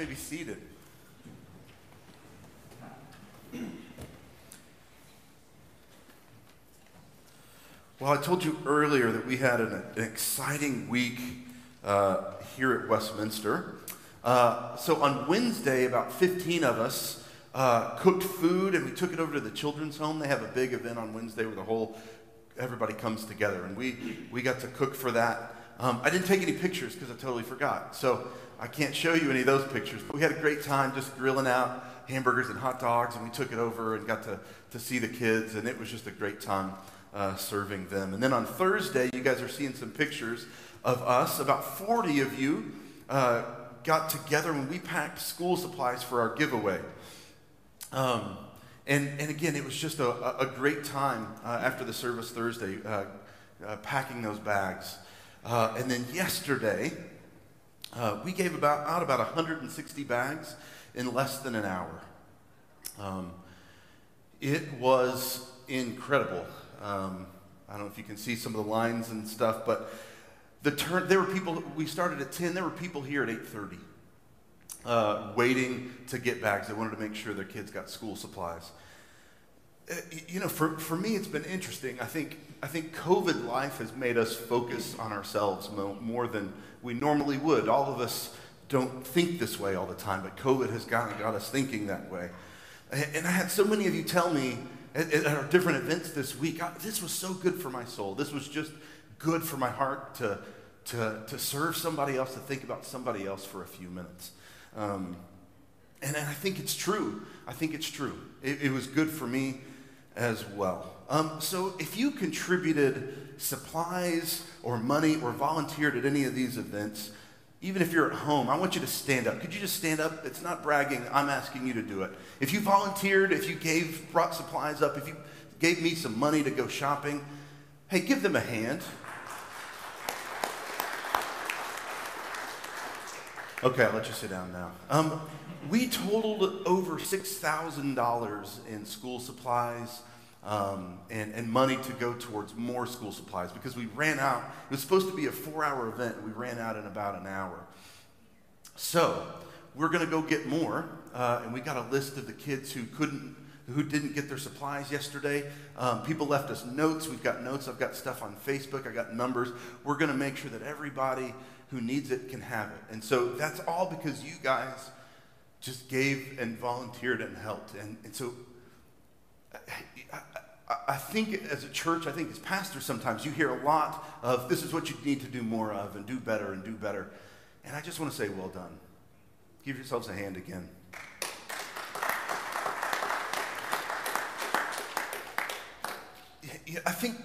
may be seated. Well, I told you earlier that we had an, an exciting week uh, here at Westminster. Uh, so on Wednesday, about 15 of us uh, cooked food and we took it over to the children's home. They have a big event on Wednesday where the whole everybody comes together, and we we got to cook for that. Um, I didn't take any pictures because I totally forgot, so I can't show you any of those pictures. But we had a great time just grilling out hamburgers and hot dogs, and we took it over and got to to see the kids, and it was just a great time uh, serving them. And then on Thursday, you guys are seeing some pictures of us. About 40 of you uh, got together when we packed school supplies for our giveaway. Um, and, and again, it was just a, a great time uh, after the service Thursday, uh, uh, packing those bags. Uh, and then yesterday, we gave about, out about 160 bags in less than an hour. Um, it was incredible. Um, I don't know if you can see some of the lines and stuff, but the turn, there were people, we started at 10, there were people here at 8.30 uh, waiting to get bags. They wanted to make sure their kids got school supplies. Uh, you know, for, for me, it's been interesting. I think, I think COVID life has made us focus on ourselves more than we normally would. All of us don't think this way all the time, but COVID has got, got us thinking that way. And I had so many of you tell me, at, at our different events this week, this was so good for my soul. This was just good for my heart to, to, to serve somebody else, to think about somebody else for a few minutes. Um, and, I think it's true. I think it's true. It, it was good for me as well. Um, so if you contributed supplies or money or volunteered at any of these events, even if you're at home, I want you to stand up. Could you just stand up? It's not bragging. I'm asking you to do it. If you volunteered, if you gave, brought supplies up, if you gave me some money to go shopping, hey, give them a hand. Okay, I'll let you sit down now. Um, we totaled over $6,000 in school supplies um, and, and money to go towards more school supplies because we ran out. It was supposed to be a four hour event, and we ran out in about an hour. So we're going to go get more, uh, and we got a list of the kids who couldn't. Who didn't get their supplies yesterday? Um, people left us notes. We've got notes. I've got stuff on Facebook. I got numbers. We're going to make sure that everybody who needs it can have it. And so that's all because you guys just gave and volunteered and helped. And, and so I, I think as a church, I think as pastors, sometimes you hear a lot of this is what you need to do more of and do better and do better. And I just want to say, well done. Give yourselves a hand again. I think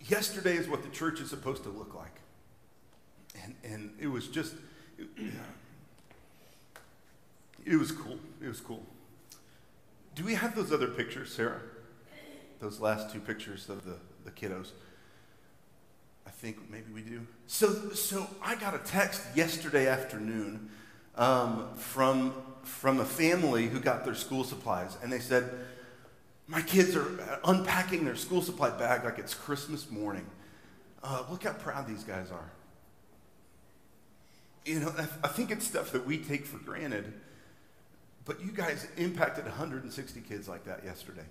yesterday is what the church is supposed to look like. And, and it was just, it, it was cool. It was cool. Do we have those other pictures, Sarah? Those last two pictures of the, the kiddos. I think maybe we do. So, so I got a text yesterday afternoon um, from, from a family who got their school supplies, and they said, My kids are unpacking their school supply bag like it's Christmas morning. Uh, look how proud these guys are. You know, I, I think it's stuff that we take for granted but you guys impacted 160 kids like that yesterday.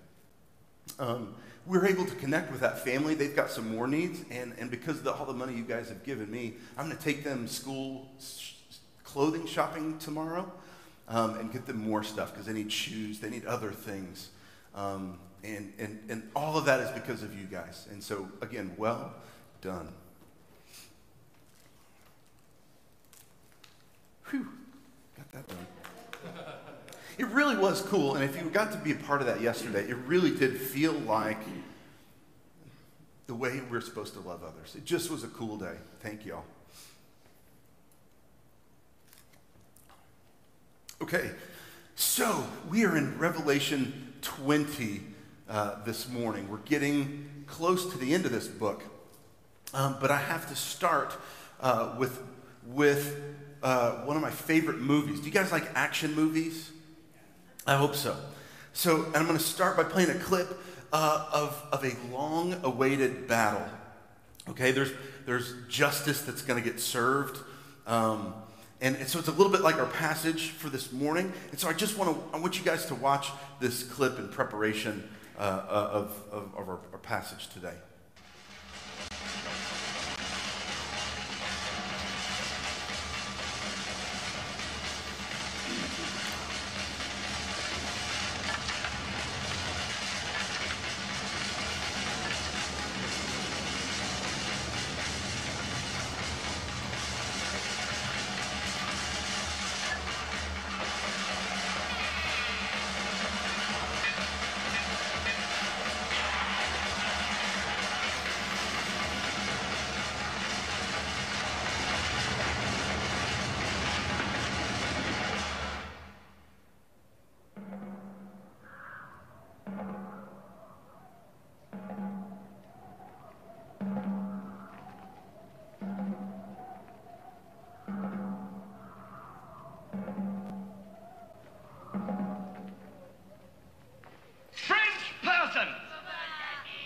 Um, we are able to connect with that family. They've got some more needs, and, and because of the, all the money you guys have given me, I'm going to take them school sh- clothing shopping tomorrow um, and get them more stuff because they need shoes, they need other things. Um, and, and, and all of that is because of you guys. And so, again, well done. Whew, got that done. It really was cool. And if you got to be a part of that yesterday, it really did feel like the way we're supposed to love others. It just was a cool day. Thank y'all. Okay, so we are in Revelation 20 uh, this morning. We're getting close to the end of this book, um, but I have to start uh, with, with uh, one of my favorite movies. Do you guys like action movies? I hope so. So, I'm going to start by playing a clip uh, of, of a long awaited battle. Okay, there's, there's justice that's going to get served. Um, and, and so it's a little bit like our passage for this morning. And so I just want to, I want you guys to watch this clip in preparation uh, uh of, of, of our, our passage today.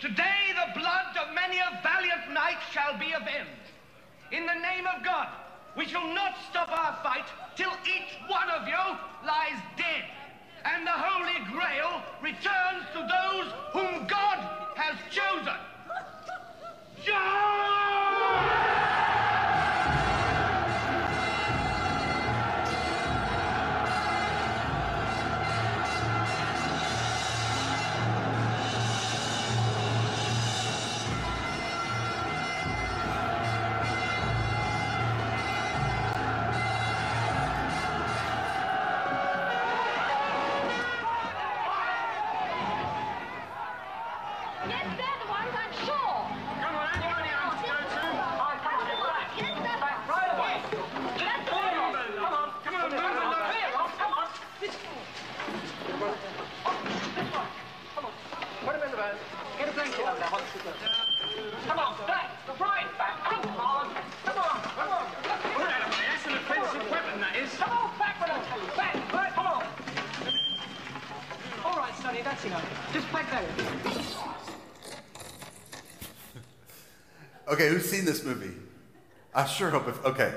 Today the blood of many a valiant knight shall be avenged. In the name of God, we shall not stop our fight till each one of you lies dead and the Holy Grail returns to those whom God has chosen. John! Okay, who's seen this movie? I sure hope if, okay.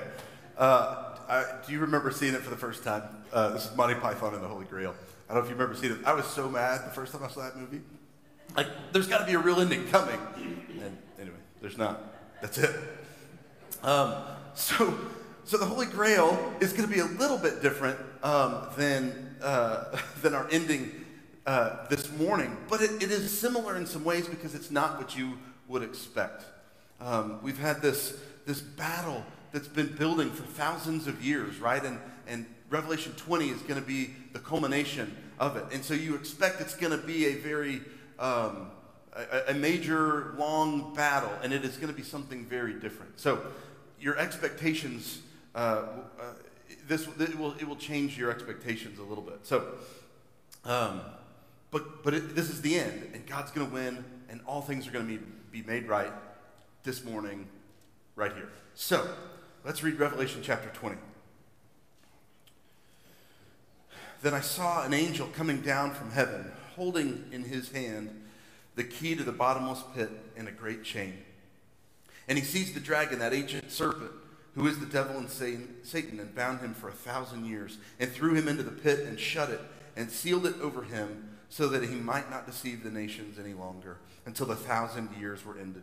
Uh, I, do you remember seeing it for the first time? Uh, this is Monty Python and the Holy Grail. I don't know if you remember seeing it. I was so mad the first time I saw that movie. Like, there's got to be a real ending coming. And anyway, there's not. That's it. Um, so, so the Holy Grail is going to be a little bit different um, than, uh, than our ending uh, this morning, but it, it is similar in some ways because it's not what you would expect. Um, we've had this, this battle that's been building for thousands of years, right? And, and Revelation 20 is going to be the culmination of it. And so you expect it's going to be a very, um, a, a, major, long battle, and it is going to be something very different. So your expectations, uh, uh, this it will, it will change your expectations a little bit. So, um, but, but it, this is the end, and God's going to win, and all things are going to be, be made right this morning, right here. So, let's read Revelation chapter 20. Then I saw an angel coming down from heaven, holding in his hand the key to the bottomless pit and a great chain. And he seized the dragon, that ancient serpent, who is the devil and Satan, and bound him for a thousand years, and threw him into the pit and shut it, and sealed it over him, so that he might not deceive the nations any longer, until the thousand years were ended.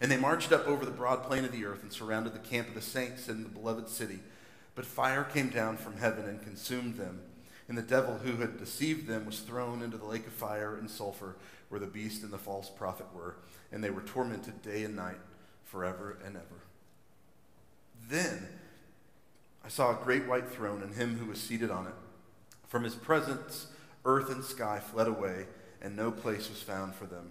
And they marched up over the broad plain of the earth and surrounded the camp of the saints in the beloved city. But fire came down from heaven and consumed them. And the devil who had deceived them was thrown into the lake of fire and sulfur, where the beast and the false prophet were, and they were tormented day and night forever and ever. Then I saw a great white throne and him who was seated on it. From his presence, earth and sky fled away, and no place was found for them.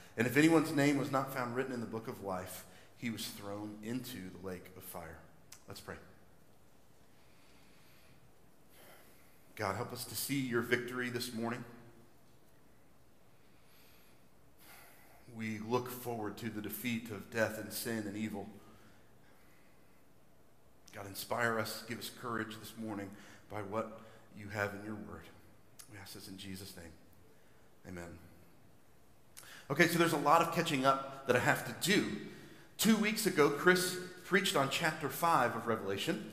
And if anyone's name was not found written in the book of life, he was thrown into the lake of fire. Let's pray. God, help us to see your victory this morning. We look forward to the defeat of death and sin and evil. God, inspire us, give us courage this morning by what you have in your word. We ask this in Jesus' name. Amen. Okay, so there's a lot of catching up that I have to do. Two weeks ago, Chris preached on chapter 5 of Revelation,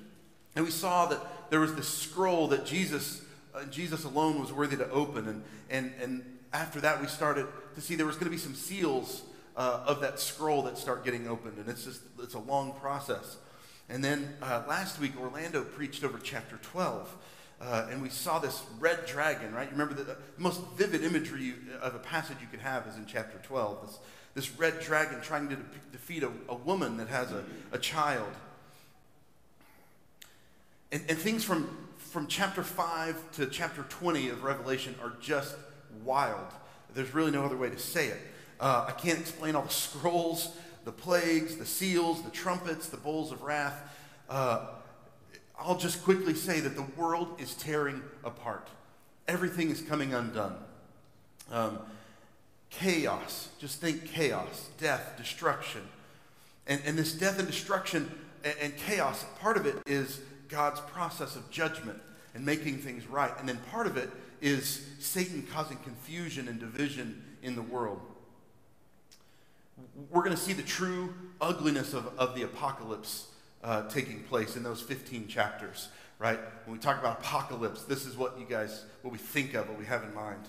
and we saw that there was this scroll that Jesus, uh, Jesus alone was worthy to open. And, and, and after that, we started to see there was going to be some seals uh, of that scroll that start getting opened. And it's just, it's a long process. And then uh, last week, Orlando preached over chapter 12. Uh, and we saw this red dragon, right? You remember the, the, most vivid imagery of a passage you could have is in chapter 12. This, this red dragon trying to de- defeat a, a, woman that has a, a child. And, and things from, from chapter 5 to chapter 20 of Revelation are just wild. There's really no other way to say it. Uh, I can't explain all the scrolls, the plagues, the seals, the trumpets, the bowls of wrath. Uh, I'll just quickly say that the world is tearing apart. Everything is coming undone. Um, chaos, just think chaos, death, destruction. And, and this death and destruction and, and chaos, part of it is God's process of judgment and making things right. And then part of it is Satan causing confusion and division in the world. We're going to see the true ugliness of, of the apocalypse uh, taking place in those 15 chapters, right? When we talk about apocalypse, this is what you guys, what we think of, what we have in mind.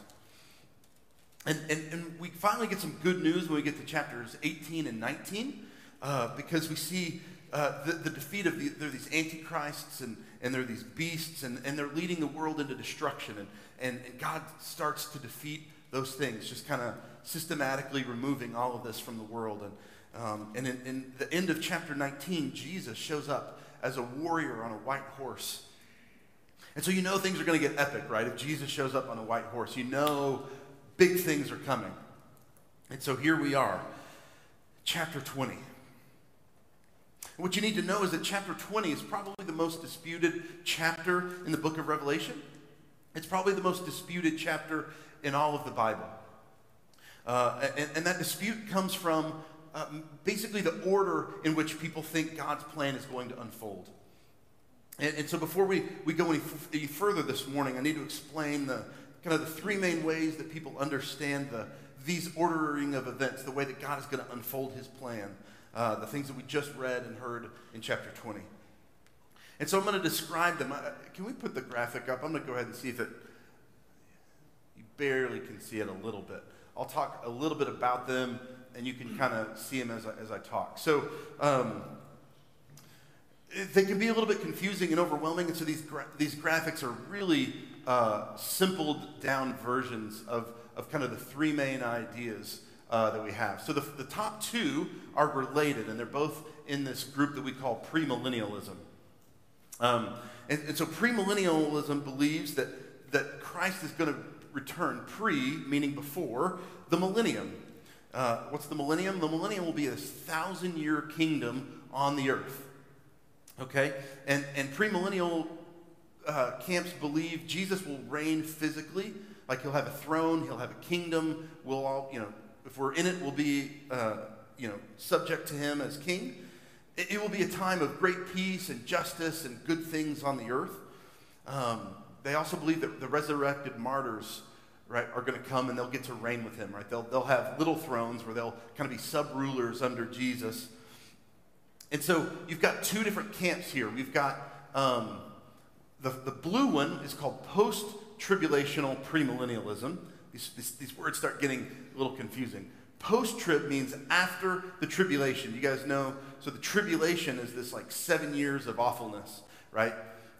And, and, and we finally get some good news when we get to chapters 18 and 19, uh, because we see uh, the, the, defeat of the, there are these antichrists and, and there are these beasts, and, and they're leading the world into destruction. And, and, and God starts to defeat those things, just kind of systematically removing all of this from the world. And, um, and in, in the end of chapter 19, Jesus shows up as a warrior on a white horse. And so you know things are going to get epic, right? If Jesus shows up on a white horse, you know big things are coming. And so here we are, chapter 20. What you need to know is that chapter 20 is probably the most disputed chapter in the book of Revelation. It's probably the most disputed chapter in all of the Bible. Uh, and, and, that dispute comes from uh, basically the order in which people think God's plan is going to unfold. And, and so before we, we go any, f- any further this morning, I need to explain the kind of the three main ways that people understand the, these ordering of events, the way that God is going to unfold his plan, uh, the things that we just read and heard in chapter 20. And so I'm going to describe them. Uh, can we put the graphic up? I'm going to go ahead and see if it, you barely can see it a little bit. I'll talk a little bit about them and you can kind of see them as I, as I talk. So um, they can be a little bit confusing and overwhelming, and so these, gra- these graphics are really uh, simpled down versions of, of kind of the three main ideas uh, that we have. So the, the top two are related, and they're both in this group that we call premillennialism. Um, and, and so premillennialism believes that, that Christ is going to return pre, meaning before, the millennium. Uh, what's the millennium? The millennium will be a thousand year kingdom on the earth. Okay? And, and premillennial uh, camps believe Jesus will reign physically, like he'll have a throne, he'll have a kingdom. We'll all, you know, if we're in it, we'll be, uh, you know, subject to him as king. It, it, will be a time of great peace and justice and good things on the earth. Um, they also believe that the resurrected martyrs right, are going to come and they'll get to reign with him, right? They'll, they'll have little thrones where they'll kind of be sub rulers under Jesus. And so you've got two different camps here. We've got um, the, the blue one is called post tribulational premillennialism. These, these, these words start getting a little confusing. Post trib means after the tribulation. You guys know, so the tribulation is this like seven years of awfulness, right?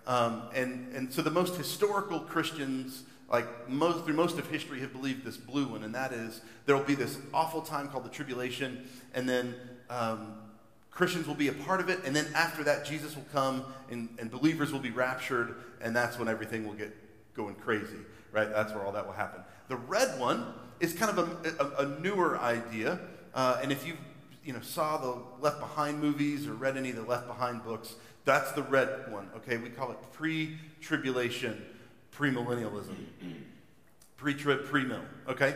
Um, and, and so the most historical Christians, like most, through most of history, have believed this blue one, and that is there will be this awful time called the tribulation, and then um, Christians will be a part of it, and then after that, Jesus will come and, and believers will be raptured, and that's when everything will get going crazy, right? That's where all that will happen. The red one is kind of a, a, a newer idea, uh, and if you you know saw the Left Behind movies or read any of the Left Behind books, that's the red one. Okay, we call it pre-tribulation premillennialism, pre-trib, pre-mill. Okay,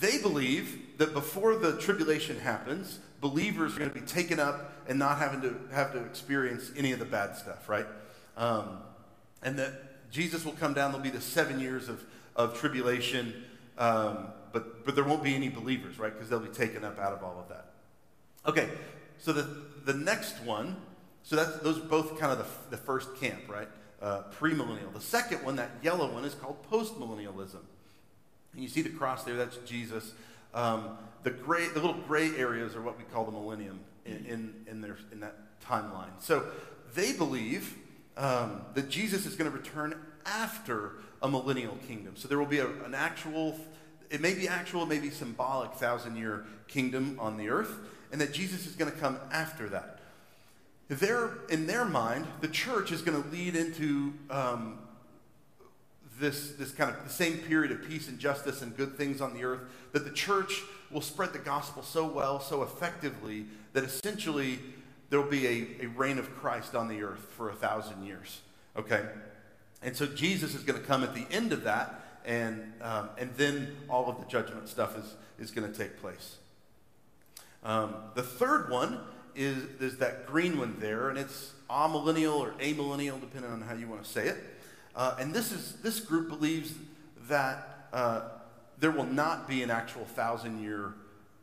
they believe that before the tribulation happens, believers are going to be taken up and not having to have to experience any of the bad stuff, right? Um, and that Jesus will come down. There'll be the seven years of, of tribulation, um, but, but there won't be any believers, right? Because they'll be taken up out of all of that. Okay, so the, the next one, so that's, those are both kind of the, the first camp, right? Uh, premillennial. The second one, that yellow one, is called postmillennialism. And you see the cross there, that's Jesus. Um, the, gray, the little gray areas are what we call the millennium in, in, in, their, in that timeline. So they believe um, that Jesus is going to return after a millennial kingdom. So there will be a, an actual, it may be actual, it may be symbolic thousand year kingdom on the earth, and that Jesus is going to come after that. They're, in their mind, the church is going to lead into um, this, this kind of the same period of peace and justice and good things on the earth, that the church will spread the gospel so well, so effectively, that essentially there will be a, a reign of Christ on the earth for a thousand years. Okay? And so Jesus is going to come at the end of that, and, um, and then all of the judgment stuff is, is going to take place. Um, the third one is, is that green one there, and it's amillennial or amillennial, depending on how you want to say it. Uh, and this, is, this group believes that uh, there will not be an actual thousand year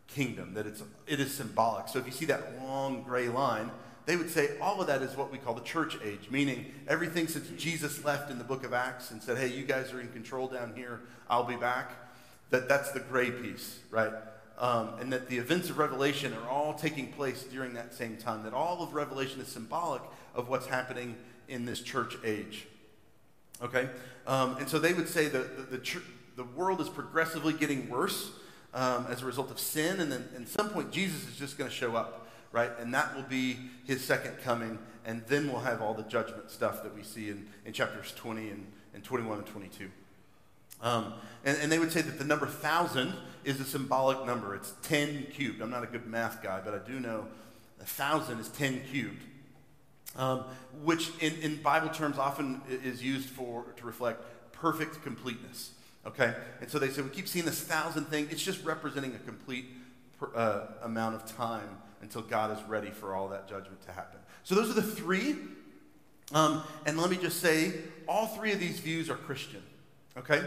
kingdom, that it's, it is symbolic. So if you see that long gray line, they would say all of that is what we call the church age, meaning everything since Jesus left in the book of Acts and said, hey, you guys are in control down here, I'll be back, that that's the gray piece, right? Um, and that the events of Revelation are all taking place during that same time, that all of Revelation is symbolic of what's happening in this church age. Okay? Um, and so they would say that the, the, the world is progressively getting worse um, as a result of sin, and then at some point Jesus is just going to show up, right? And that will be his second coming, and then we'll have all the judgment stuff that we see in, in chapters 20 and, and 21 and 22. Um, and, and, they would say that the number thousand is a symbolic number. It's 10 cubed. I'm not a good math guy, but I do know a thousand is 10 cubed um, which in, in Bible terms often is used for to reflect perfect completeness. Okay, and so they say we keep seeing this thousand thing. It's just representing a complete per, uh, amount of time until God is ready for all that judgment to happen. So those are the three. Um, and let me just say, all three of these views are Christian. Okay,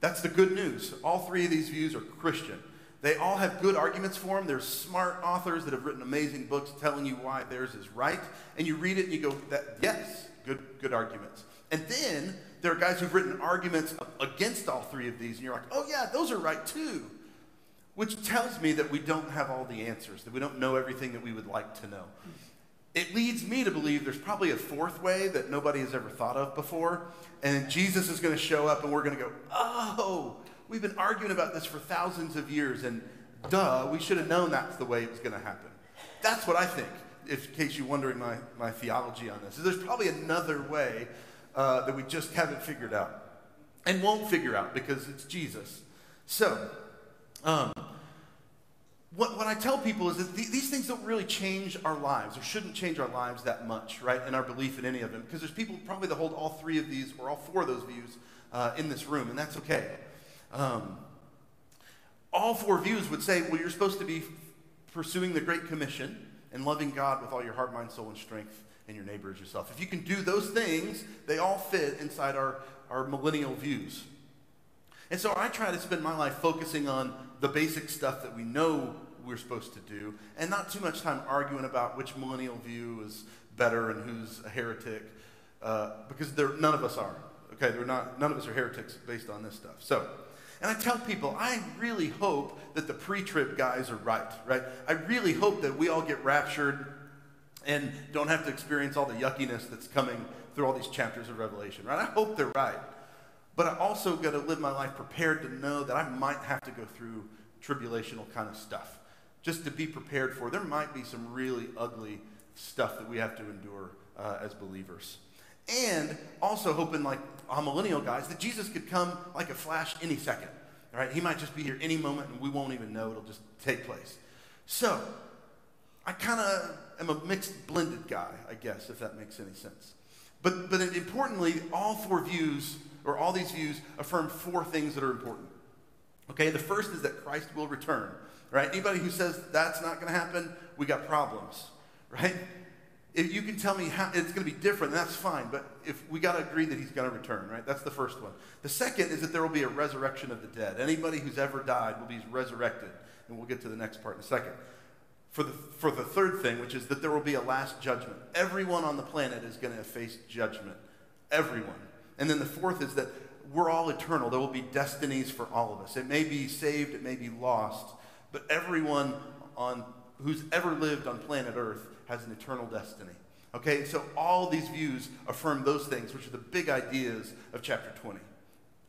that's the good news. All three of these views are Christian. They all have good arguments for them. There's smart authors that have written amazing books telling you why theirs is right. And you read it and you go, that, yes, good, good arguments. And then there are guys who've written arguments against all three of these, and you're like, oh, yeah, those are right too. Which tells me that we don't have all the answers, that we don't know everything that we would like to know. It leads me to believe there's probably a fourth way that nobody has ever thought of before, and Jesus is going to show up and we're going to go, oh, We've been arguing about this for thousands of years, and duh, we should have known that's the way it was going to happen. That's what I think, if, in case you're wondering my, my theology on this. Is there's probably another way uh, that we just haven't figured out and won't figure out because it's Jesus. So, um, what, what I tell people is that th- these things don't really change our lives or shouldn't change our lives that much, right, in our belief in any of them. Because there's people probably that hold all three of these or all four of those views uh, in this room, and that's okay. Um, all four views would say, well, you're supposed to be pursuing the Great Commission and loving God with all your heart, mind, soul, and strength, and your neighbor as yourself. If you can do those things, they all fit inside our, our millennial views. And so I try to spend my life focusing on the basic stuff that we know we're supposed to do and not too much time arguing about which millennial view is better and who's a heretic uh, because none of us are. Okay, they're not, none of us are heretics based on this stuff. So, and I tell people, I really hope that the pre trib guys are right, right? I really hope that we all get raptured and don't have to experience all the yuckiness that's coming through all these chapters of Revelation, right? I hope they're right. But I also got to live my life prepared to know that I might have to go through tribulational kind of stuff just to be prepared for. There might be some really ugly stuff that we have to endure uh, as believers. And also hoping, like millennial guys, that Jesus could come like a flash any second. Right? He might just be here any moment and we won't even know. It'll just take place. So, I kind of am a mixed, blended guy, I guess, if that makes any sense. But, but importantly, all four views, or all these views, affirm four things that are important. Okay, the first is that Christ will return. Right? Anybody who says that's not going to happen, we got problems. Right? If you can tell me how it's going to be different, that's fine. But if we got to agree that he's going to return, right? That's the first one. The second is that there will be a resurrection of the dead. Anybody who's ever died will be resurrected. And we'll get to the next part in a second. For the, for the third thing, which is that there will be a last judgment. Everyone on the planet is going to face judgment. Everyone. And then the fourth is that we're all eternal. There will be destinies for all of us. It may be saved, it may be lost, but everyone on who's ever lived on planet Earth has an eternal destiny. Okay, so all these views affirm those things, which are the big ideas of chapter 20.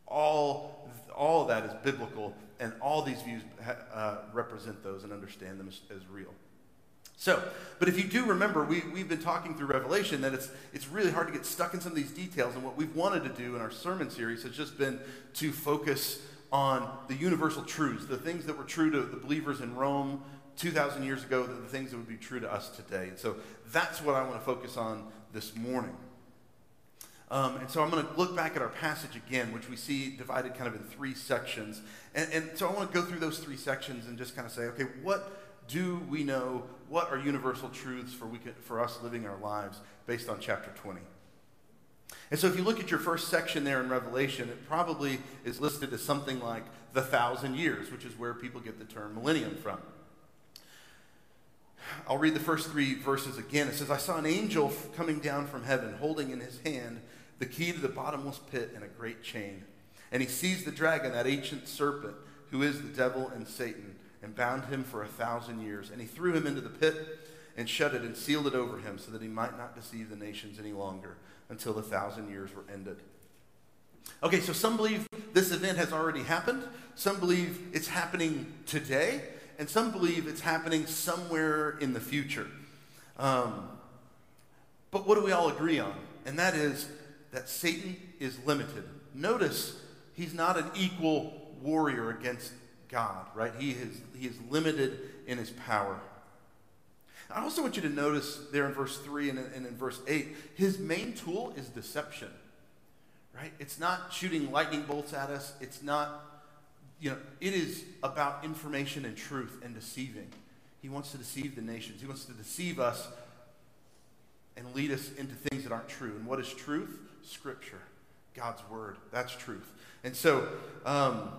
All, all that is biblical, and all these views uh, represent those and understand them as, as, real. So, but if you do remember, we, we've been talking through Revelation that it's, it's really hard to get stuck in some of these details, and what we've wanted to do in our sermon series has just been to focus on the universal truths, the things that were true to the believers in Rome, 2,000 years ago the things that would be true to us today. And so that's what I want to focus on this morning. Um, and so I'm going to look back at our passage again, which we see divided kind of in three sections. And, and so I want to go through those three sections and just kind of say, okay, what do we know? What are universal truths for, we can, for us living our lives based on chapter 20? And so if you look at your first section there in Revelation, it probably is listed as something like the thousand years, which is where people get the term millennium from. I'll read the first three verses again. It says, I saw an angel coming down from heaven, holding in his hand the key to the bottomless pit and a great chain. And he seized the dragon, that ancient serpent, who is the devil and Satan, and bound him for a thousand years. And he threw him into the pit and shut it and sealed it over him so that he might not deceive the nations any longer until the thousand years were ended. Okay, so some believe this event has already happened. Some believe it's happening today and some believe it's happening somewhere in the future. Um, but what do we all agree on? And that is that Satan is limited. Notice he's not an equal warrior against God, right? He is, he is limited in his power. I also want you to notice there in verse 3 and in, and in verse 8, his main tool is deception, right? It's not shooting lightning bolts at us, it's not you know, it is about information and truth and deceiving. He wants to deceive the nations. He wants to deceive us and lead us into things that aren't true. And what is truth? Scripture, God's word. That's truth. And so, um,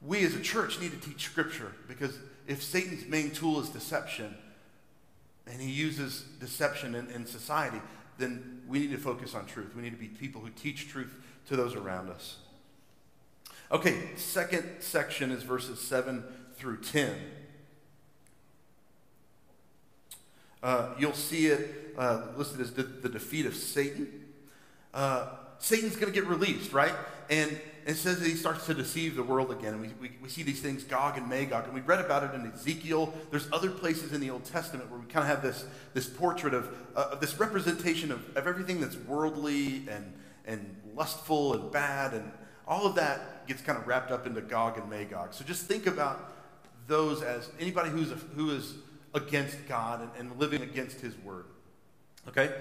we as a church need to teach Scripture because if Satan's main tool is deception, and he uses deception in, in society, then we need to focus on truth. We need to be people who teach truth to those around us. Okay, second section is verses 7 through 10. Uh, you'll see it uh, listed as the, the, defeat of Satan. Uh, Satan's going to get released, right? And it says that he starts to deceive the world again. And we, we, we, see these things, Gog and Magog. And we read about it in Ezekiel. There's other places in the Old Testament where we kind of have this, this portrait of, uh, this representation of, of everything that's worldly and, and lustful and bad and, all of that gets kind of wrapped up into Gog and Magog. So just think about those as anybody who's a, who is against God and, and living against his word. Okay?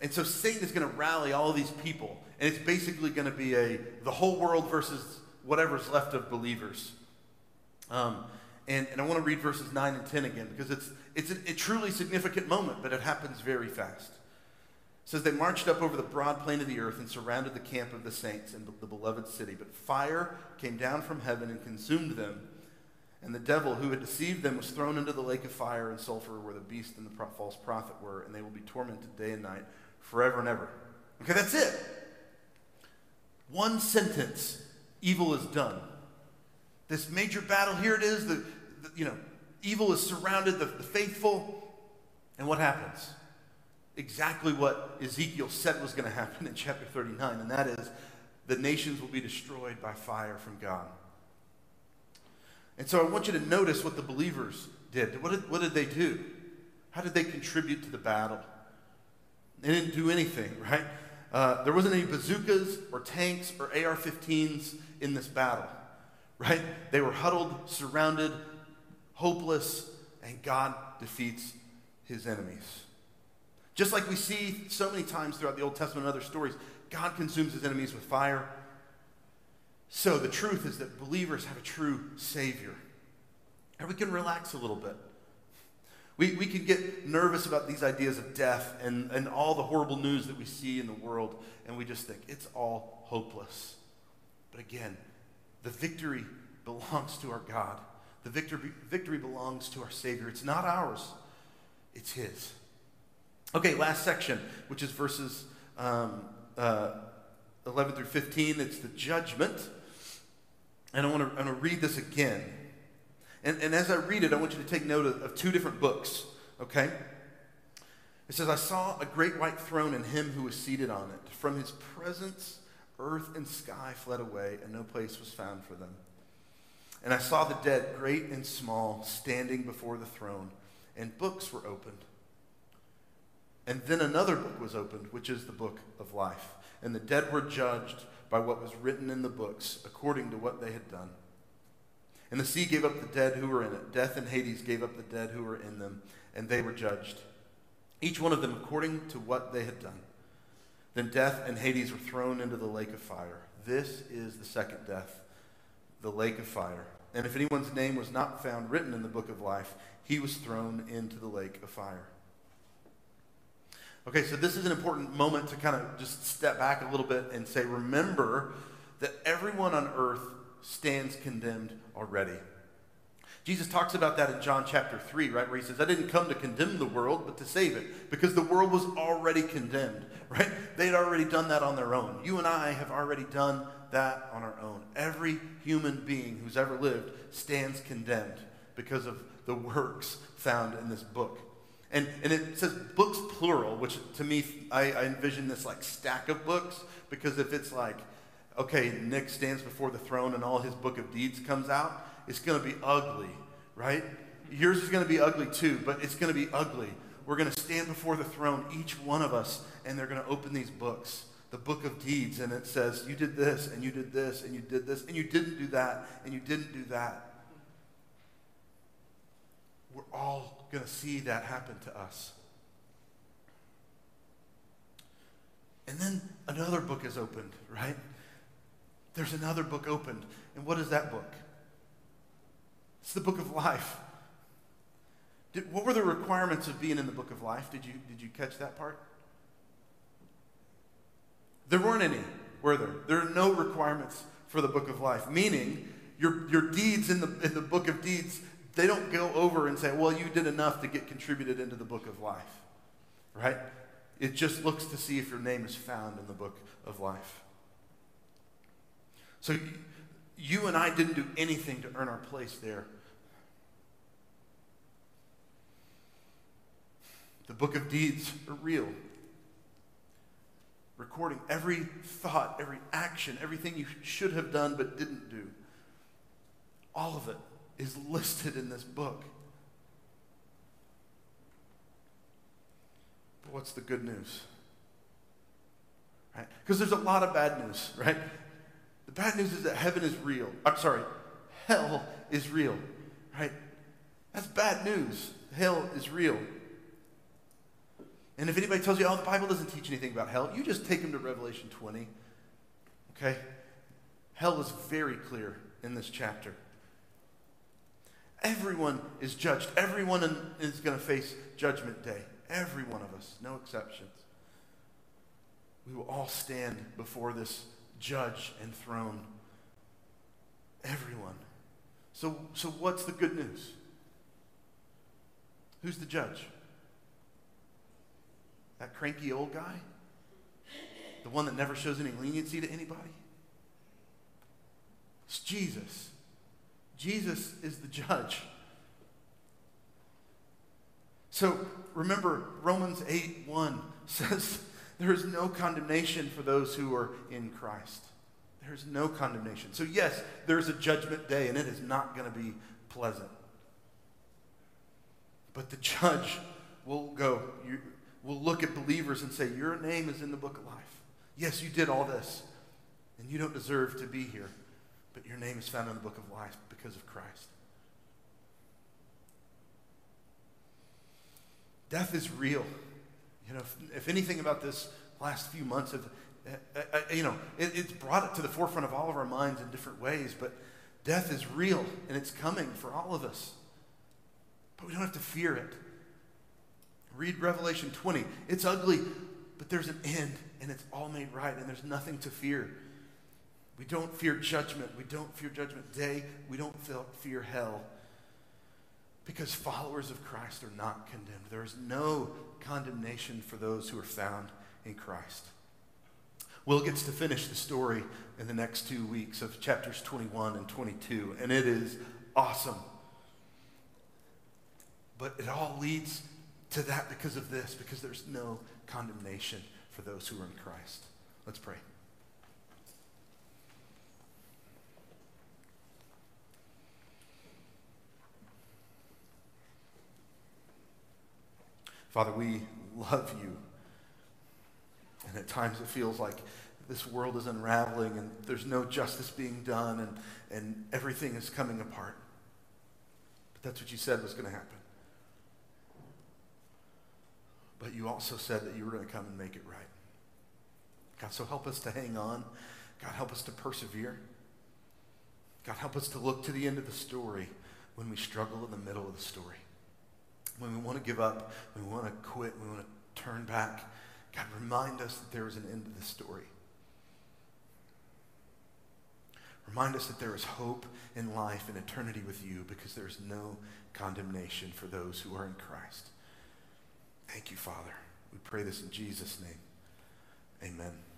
And so Satan is going to rally all these people, and it's basically going to be a the whole world versus whatever's left of believers. Um, and, and I want to read verses 9 and 10 again because it's, it's a, a truly significant moment, but it happens very fast. It says they marched up over the broad plain of the earth and surrounded the camp of the saints and the beloved city. But fire came down from heaven and consumed them. And the devil who had deceived them was thrown into the lake of fire and sulfur where the beast and the false prophet were, and they will be tormented day and night forever and ever. Okay, that's it. One sentence evil is done. This major battle, here it is. The, the you know, evil is surrounded the, the faithful. And what happens? Exactly what Ezekiel said was going to happen in chapter 39, and that is the nations will be destroyed by fire from God. And so I want you to notice what the believers did. What did, what did they do? How did they contribute to the battle? They didn't do anything, right? Uh, there wasn't any bazookas or tanks or AR 15s in this battle, right? They were huddled, surrounded, hopeless, and God defeats his enemies. Just like we see so many times throughout the Old Testament and other stories, God consumes his enemies with fire. So the truth is that believers have a true Savior. And we can relax a little bit. We, we can get nervous about these ideas of death and, and all the horrible news that we see in the world, and we just think it's all hopeless. But again, the victory belongs to our God. The victory, victory belongs to our Savior. It's not ours, it's His. Okay, last section, which is verses um, uh, 11 through 15. It's the judgment. And I want to, I want to read this again. And, and as I read it, I want you to take note of, of two different books, okay? It says, I saw a great white throne and him who was seated on it. From his presence, earth and sky fled away, and no place was found for them. And I saw the dead, great and small, standing before the throne, and books were opened. And then another book was opened, which is the book of life. And the dead were judged by what was written in the books, according to what they had done. And the sea gave up the dead who were in it. Death and Hades gave up the dead who were in them, and they were judged, each one of them according to what they had done. Then death and Hades were thrown into the lake of fire. This is the second death, the lake of fire. And if anyone's name was not found written in the book of life, he was thrown into the lake of fire. Okay, so this is an important moment to kind of just step back a little bit and say, remember that everyone on earth stands condemned already. Jesus talks about that in John chapter 3, right? Where he says, I didn't come to condemn the world, but to save it, because the world was already condemned, right? They'd already done that on their own. You and I have already done that on our own. Every human being who's ever lived stands condemned because of the works found in this book. And, and it says books plural, which to me, I, I envision this like stack of books, because if it's like, okay, Nick stands before the throne and all his book of deeds comes out, it's going to be ugly, right? Yours is going to be ugly too, but it's going to be ugly. We're going to stand before the throne, each one of us, and they're going to open these books, the book of deeds, and it says, You did this, and you did this, and you did this, and you didn't do that, and you didn't do that. We're all going to see that happen to us. And then another book is opened, right? There's another book opened. And what is that book? It's the book of life. Did, what were the requirements of being in the book of life? Did you, did you catch that part? There weren't any, were there? There are no requirements for the book of life, meaning your, your deeds in the, in the book of deeds, they don't go over and say, well, you did enough to get contributed into the book of life, right? It just looks to see if your name is found in the book of life. So you and I didn't do anything to earn our place there. The book of deeds are real. Recording every thought, every action, everything you should have done but didn't do. All of it is listed in this book. But what's the good news? Right? Because there's a lot of bad news, right? The bad news is that heaven is real. I'm sorry, hell is real, right? That's bad news. Hell is real. And if anybody tells you, oh, the Bible doesn't teach anything about hell, you just take them to Revelation 20. Okay? Hell is very clear in this chapter. Everyone is judged. Everyone is going to face judgment day. Every one of us, no exceptions. we will all stand before this judge and throne. Everyone. So, so what's the good news? Who's the judge? That cranky old guy? The one that never shows any leniency to anybody? It's Jesus. Jesus is the judge. So remember, Romans 8 1 says, There is no condemnation for those who are in Christ. There's no condemnation. So, yes, there's a judgment day, and it is not going to be pleasant. But the judge will go, you, will look at believers and say, Your name is in the book of life. Yes, you did all this, and you don't deserve to be here, but your name is found in the book of life because of Christ. Death is real. You know, if, if anything about this last few months have, uh, uh, you know, it, it's brought it to the forefront of all of our minds in different ways, but death is real and it's coming for all of us. But we don't have to fear it. Read Revelation 20. It's ugly, but there's an end and it's all made right and there's nothing to fear. We don't fear judgment. We don't fear judgment day. We don't fear hell because followers of Christ are not condemned. There is no condemnation for those who are found in Christ. Will gets to finish the story in the next two weeks of chapters 21 and 22, and it is awesome. But it all leads to that because of this, because there's no condemnation for those who are in Christ. Let's pray. Father, we love you. And at times it feels like this world is unraveling and there's no justice being done and, and everything is coming apart. But that's what you said was going to happen. But you also said that you were going to come and make it right. God, so help us to hang on. God, help us to persevere. God, help us to look to the end of the story when we struggle in the middle of the story when we want to give up, when we want to quit, when we want to turn back, God, remind us that there is an end to the story. Remind us that there is hope in life and eternity with you because there is no condemnation for those who are in Christ. Thank you, Father. We pray this in Jesus' name. Amen.